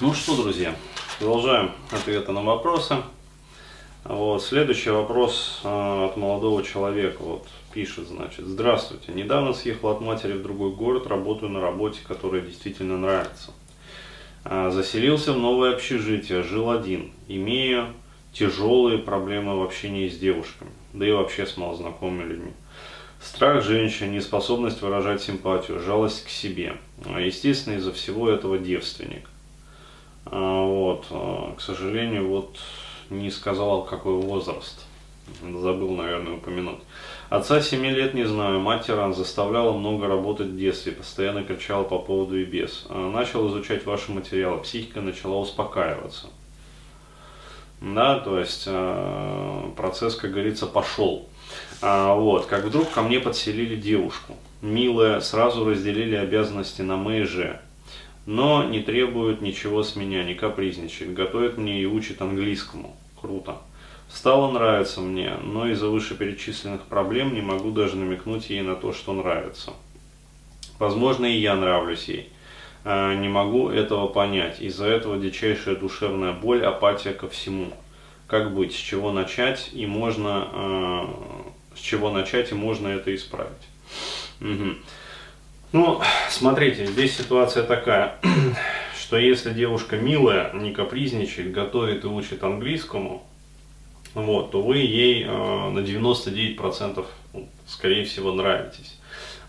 Ну что, друзья, продолжаем ответы на вопросы. Вот, следующий вопрос э, от молодого человека. Вот, пишет, значит, здравствуйте. Недавно съехал от матери в другой город, работаю на работе, которая действительно нравится. Э, заселился в новое общежитие, жил один, имея тяжелые проблемы в общении с девушками, да и вообще с малознакомыми людьми. Страх женщин, неспособность выражать симпатию, жалость к себе. Естественно, из-за всего этого девственник. А, вот, а, к сожалению, вот не сказал, какой возраст. Забыл, наверное, упомянуть. Отца 7 лет не знаю, мать тиран, заставляла много работать в детстве, постоянно кричала по поводу и без. А, начал изучать ваши материалы, психика начала успокаиваться. Да, то есть процесс, как говорится, пошел. Вот, как вдруг ко мне подселили девушку. Милая, сразу разделили обязанности на мэйже но не требует ничего с меня, не капризничает, готовит мне и учит английскому. Круто. Стало нравиться мне, но из-за вышеперечисленных проблем не могу даже намекнуть ей на то, что нравится. Возможно, и я нравлюсь ей. А, не могу этого понять. Из-за этого дичайшая душевная боль, апатия ко всему. Как быть, с чего начать и можно, а, с чего начать и можно это исправить. Угу. Ну, смотрите, здесь ситуация такая, что если девушка милая, не капризничает, готовит и учит английскому, вот, то вы ей э, на 99% ну, скорее всего нравитесь.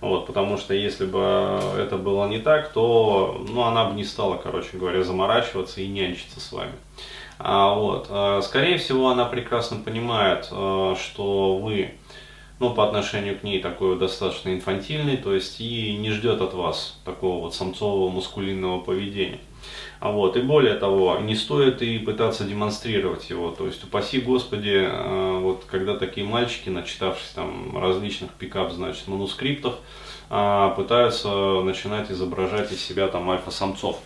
Вот, потому что если бы это было не так, то ну, она бы не стала, короче говоря, заморачиваться и нянчиться с вами. А, вот, э, скорее всего, она прекрасно понимает, э, что вы ну, по отношению к ней такой достаточно инфантильный, то есть и не ждет от вас такого вот самцового мускулинного поведения. А вот, и более того, не стоит и пытаться демонстрировать его, то есть упаси Господи, э, вот когда такие мальчики, начитавшись там различных пикап, значит, манускриптов, э, пытаются начинать изображать из себя там альфа-самцов.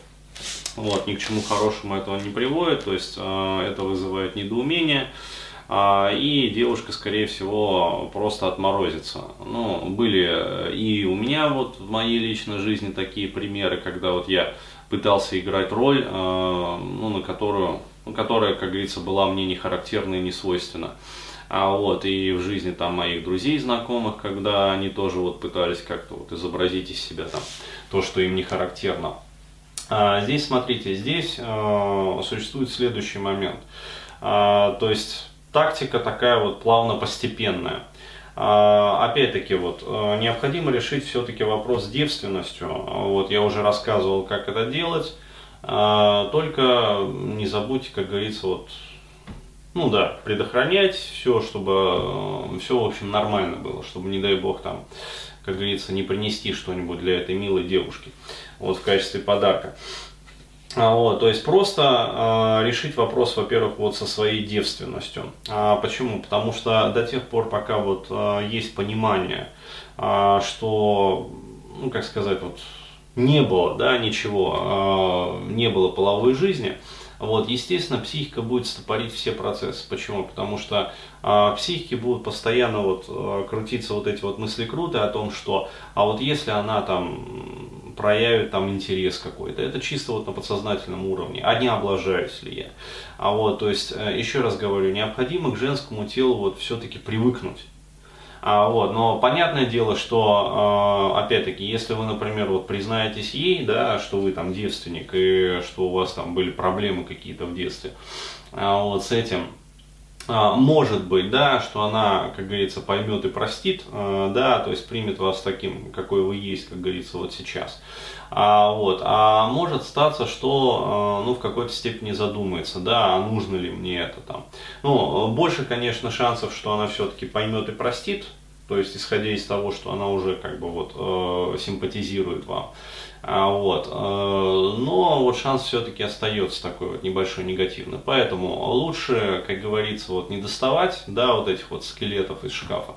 Вот, ни к чему хорошему этого не приводит, то есть э, это вызывает недоумение. А, и девушка, скорее всего, просто отморозится. Ну, были и у меня вот в моей личной жизни такие примеры, когда вот я пытался играть роль, а, ну, на которую, ну, которая, как говорится, была мне не характерна и не свойственна. А вот, и в жизни там моих друзей, знакомых, когда они тоже вот пытались как-то вот изобразить из себя там то, что им не характерно. А здесь, смотрите, здесь э, существует следующий момент. А, то есть тактика такая вот плавно-постепенная. А, опять-таки, вот, э, необходимо решить все-таки вопрос с девственностью. Вот, я уже рассказывал, как это делать. А, только не забудьте, как говорится, вот, ну да, предохранять все, чтобы э, все, в общем, нормально было, чтобы, не дай бог, там, как говорится, не принести что-нибудь для этой милой девушки, вот, в качестве подарка. А, вот, то есть просто э, решить вопрос, во-первых, вот со своей девственностью. А, почему? Потому что до тех пор, пока вот э, есть понимание, э, что, ну как сказать, вот не было, да, ничего, э, не было половой жизни, вот, естественно, психика будет стопорить все процессы. Почему? Потому что э, психики будут постоянно вот крутиться вот эти вот мысли круты о том, что, а вот если она там проявит там интерес какой-то. Это чисто вот на подсознательном уровне, а не облажаюсь ли я. А вот, то есть, э, еще раз говорю, необходимо к женскому телу вот все-таки привыкнуть. А, вот, но понятное дело, что, э, опять-таки, если вы, например, вот признаетесь ей, да, что вы там девственник и что у вас там были проблемы какие-то в детстве, а, вот с этим, может быть, да, что она, как говорится, поймет и простит, а, да, то есть примет вас таким, какой вы есть, как говорится, вот сейчас. А, вот, а может статься, что, а, ну, в какой-то степени задумается, да, а нужно ли мне это там. Ну, больше, конечно, шансов, что она все-таки поймет и простит, то есть исходя из того, что она уже как бы вот э, симпатизирует вам. А, вот. Э, но вот шанс все-таки остается такой вот небольшой негативный. Поэтому лучше, как говорится, вот не доставать, да, вот этих вот скелетов из шкафа,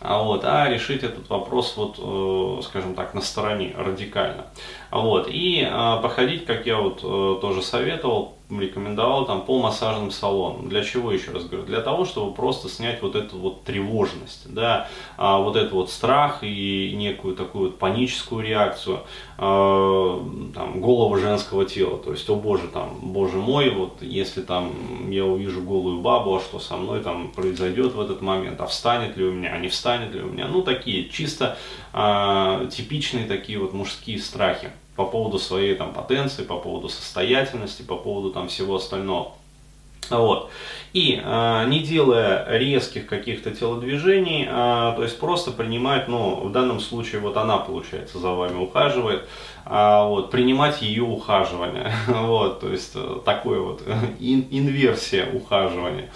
а, вот, а решить этот вопрос вот, э, скажем так, на стороне, радикально. Вот. И походить, как я вот тоже советовал, рекомендовал там по массажным салонам. Для чего, еще раз говорю? Для того, чтобы просто снять вот эту вот тревожность, да, а, вот этот вот страх и некую такую вот паническую реакцию, а, там, голого женского тела. То есть, о боже, там, боже мой, вот если там я увижу голую бабу, а что со мной там произойдет в этот момент, а встанет ли у меня, а не встанет ли у меня. Ну, такие чисто а, типичные такие вот мужские страхи по поводу своей там потенции, по поводу состоятельности, по поводу там всего остального. Вот. И э, не делая резких каких-то телодвижений, э, то есть просто принимать, ну, в данном случае вот она, получается, за вами ухаживает, э, вот, принимать ее ухаживание, вот, то есть э, такое вот ин, инверсия ухаживания.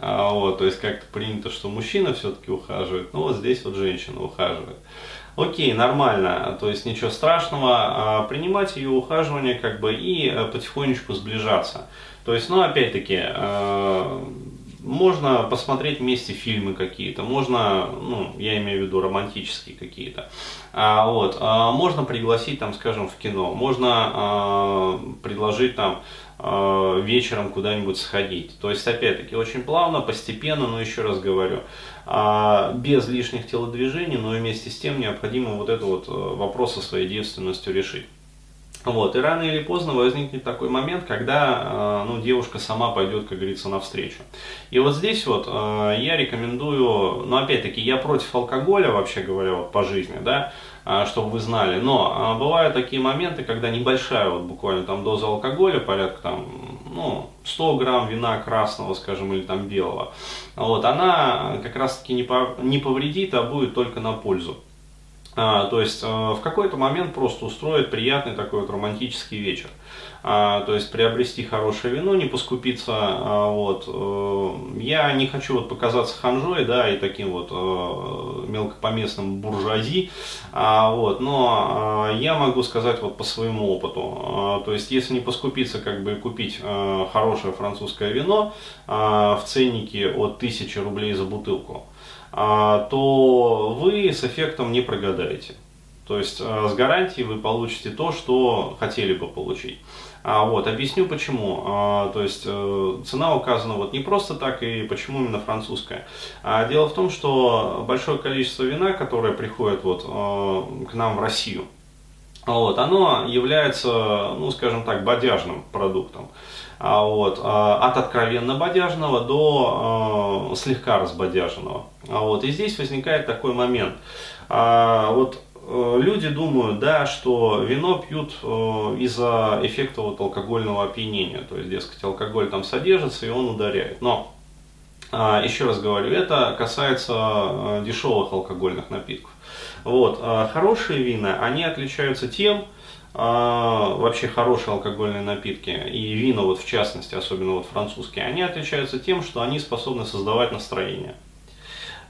Вот, то есть как-то принято, что мужчина все-таки ухаживает, но вот здесь вот женщина ухаживает. Окей, нормально, то есть ничего страшного, а принимать ее ухаживание как бы и э, потихонечку сближаться. То есть, ну опять-таки, э, можно посмотреть вместе фильмы какие-то, можно, ну, я имею в виду романтические какие-то, а, вот, а, можно пригласить там, скажем, в кино, можно а, предложить там а, вечером куда-нибудь сходить. То есть, опять-таки, очень плавно, постепенно, но еще раз говорю, а, без лишних телодвижений, но вместе с тем необходимо вот этот вот э, вопрос со своей девственностью решить. Вот, и рано или поздно возникнет такой момент, когда э, ну, девушка сама пойдет, как говорится, навстречу. И вот здесь вот э, я рекомендую, ну опять-таки, я против алкоголя, вообще говоря, вот по жизни, да, э, чтобы вы знали, но бывают такие моменты, когда небольшая вот буквально там доза алкоголя, порядка там, ну, 100 грамм вина красного, скажем, или там белого, вот, она как раз-таки не, по, не повредит, а будет только на пользу. А, то есть а, в какой-то момент просто устроить приятный такой вот романтический вечер. А, то есть приобрести хорошее вино, не поскупиться. А, вот. А, я не хочу вот показаться ханжой, да, и таким вот а, мелкопоместным буржуази, а, вот, но а, я могу сказать вот по своему опыту. А, то есть если не поскупиться, как бы купить а, хорошее французское вино а, в ценнике от 1000 рублей за бутылку, то вы с эффектом не прогадаете. То есть а, с гарантией вы получите то, что хотели бы получить. А, вот, объясню почему. А, то есть э, цена указана вот не просто так и почему именно французская. А, дело в том, что большое количество вина, которое приходит вот к нам в Россию, вот, оно является, ну, скажем так, бодяжным продуктом. А, вот, а, от откровенно бодяжного до а, слегка разбодяженного. А, вот, и здесь возникает такой момент. А, вот э, люди думают, да, что вино пьют э, из-за эффекта вот алкогольного опьянения. То есть, дескать, алкоголь там содержится и он ударяет. Но, а, еще раз говорю, это касается э, дешевых алкогольных напитков. Вот, а, хорошие вина, они отличаются тем, а, вообще хорошие алкогольные напитки и вина вот в частности, особенно вот французские, они отличаются тем, что они способны создавать настроение.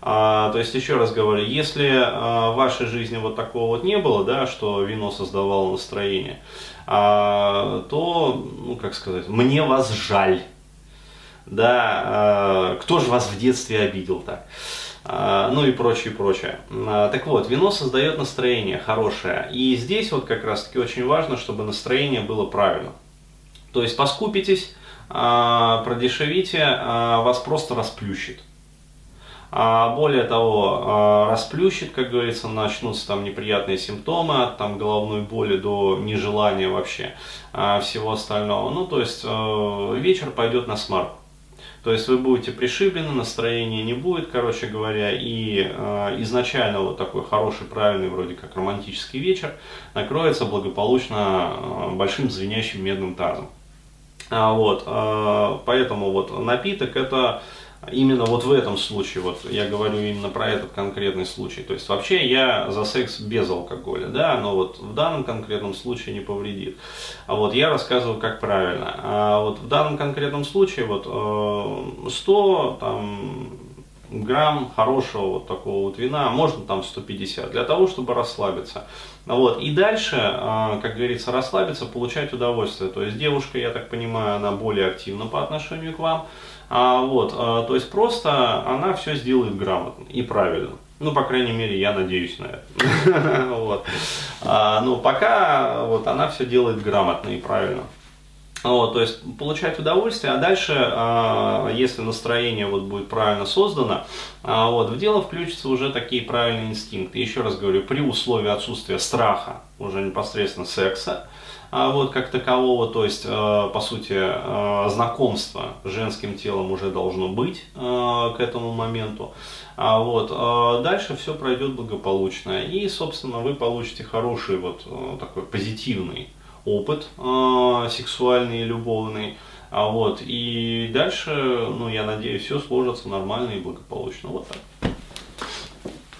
А, то есть, еще раз говорю, если а, в вашей жизни вот такого вот не было, да, что вино создавало настроение, а, то, ну, как сказать, мне вас жаль. Да, а, кто же вас в детстве обидел так? А, ну и прочее, прочее. А, так вот, вино создает настроение хорошее. И здесь вот как раз таки очень важно, чтобы настроение было правильным. То есть поскупитесь, а, продешевите, вас просто расплющит. более того, расплющит, как говорится, начнутся там неприятные симптомы, от там, головной боли до нежелания вообще всего остального. Ну, то есть э, вечер пойдет на смарку. То есть вы будете пришиблены, настроения не будет, короче говоря, и э, изначально вот такой хороший, правильный, вроде как романтический вечер накроется благополучно э, большим звенящим медным тазом. А, вот, э, поэтому вот напиток это именно вот в этом случае, вот я говорю именно про этот конкретный случай. То есть вообще я за секс без алкоголя, да, но вот в данном конкретном случае не повредит. А вот я рассказываю, как правильно. А вот в данном конкретном случае вот 100 э, там, грамм хорошего вот такого вот вина, можно там 150, для того, чтобы расслабиться. Вот. И дальше, э, как говорится, расслабиться, получать удовольствие. То есть девушка, я так понимаю, она более активна по отношению к вам. А, вот, а, то есть просто она все сделает грамотно и правильно. Ну, по крайней мере, я надеюсь на это. вот. а, ну, пока вот она все делает грамотно и правильно. Вот, то есть получать удовольствие, а дальше, а, если настроение вот будет правильно создано, а, вот, в дело включатся уже такие правильные инстинкты. Еще раз говорю, при условии отсутствия страха, уже непосредственно секса, вот как такового, то есть, по сути, знакомство с женским телом уже должно быть к этому моменту. А вот, дальше все пройдет благополучно. И, собственно, вы получите хороший вот такой позитивный опыт э, сексуальный и любовный. А вот, и дальше, ну, я надеюсь, все сложится нормально и благополучно. Вот так.